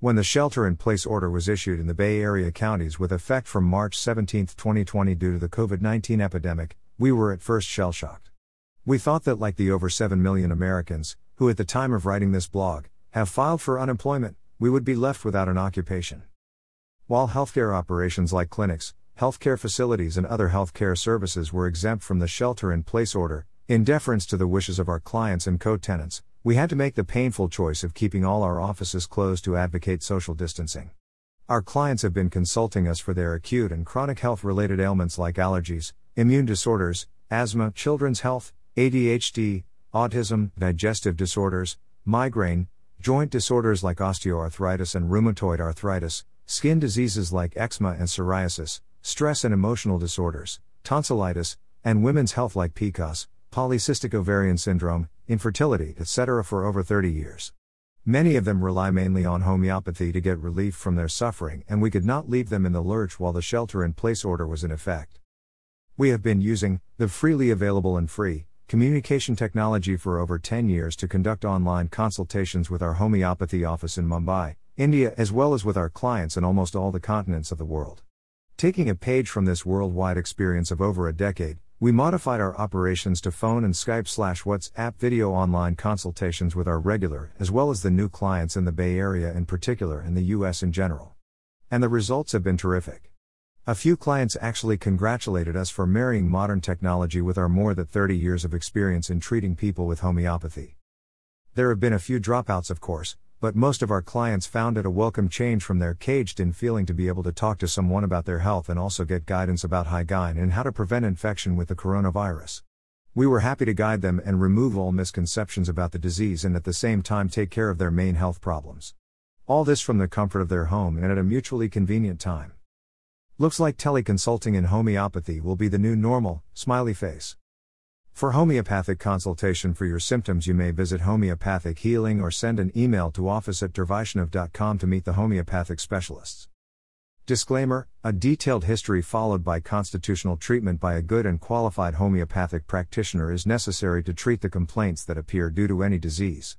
When the shelter in place order was issued in the Bay Area counties with effect from March 17, 2020, due to the COVID 19 epidemic, we were at first shell shocked. We thought that, like the over 7 million Americans, who at the time of writing this blog, have filed for unemployment, we would be left without an occupation. While healthcare operations like clinics, healthcare facilities, and other healthcare services were exempt from the shelter in place order, in deference to the wishes of our clients and co tenants, we had to make the painful choice of keeping all our offices closed to advocate social distancing. Our clients have been consulting us for their acute and chronic health related ailments like allergies, immune disorders, asthma, children's health, ADHD, autism, digestive disorders, migraine, joint disorders like osteoarthritis and rheumatoid arthritis, skin diseases like eczema and psoriasis, stress and emotional disorders, tonsillitis, and women's health like PCOS, polycystic ovarian syndrome, infertility, etc. for over 30 years. Many of them rely mainly on homeopathy to get relief from their suffering, and we could not leave them in the lurch while the shelter in place order was in effect. We have been using the freely available and free communication technology for over 10 years to conduct online consultations with our homeopathy office in Mumbai, India, as well as with our clients in almost all the continents of the world. Taking a page from this worldwide experience of over a decade, we modified our operations to phone and Skype slash WhatsApp video online consultations with our regular as well as the new clients in the Bay Area in particular and the US in general. And the results have been terrific. A few clients actually congratulated us for marrying modern technology with our more than 30 years of experience in treating people with homeopathy. There have been a few dropouts, of course, but most of our clients found it a welcome change from their caged in feeling to be able to talk to someone about their health and also get guidance about hygiene and how to prevent infection with the coronavirus. We were happy to guide them and remove all misconceptions about the disease and at the same time take care of their main health problems. All this from the comfort of their home and at a mutually convenient time. Looks like teleconsulting in homeopathy will be the new normal, smiley face. For homeopathic consultation for your symptoms, you may visit Homeopathic Healing or send an email to office at dervaishnav.com to meet the homeopathic specialists. Disclaimer A detailed history followed by constitutional treatment by a good and qualified homeopathic practitioner is necessary to treat the complaints that appear due to any disease.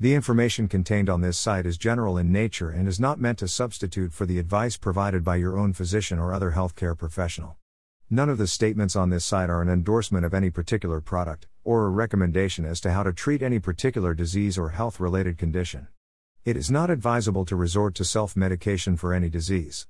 The information contained on this site is general in nature and is not meant to substitute for the advice provided by your own physician or other healthcare professional. None of the statements on this site are an endorsement of any particular product, or a recommendation as to how to treat any particular disease or health related condition. It is not advisable to resort to self medication for any disease.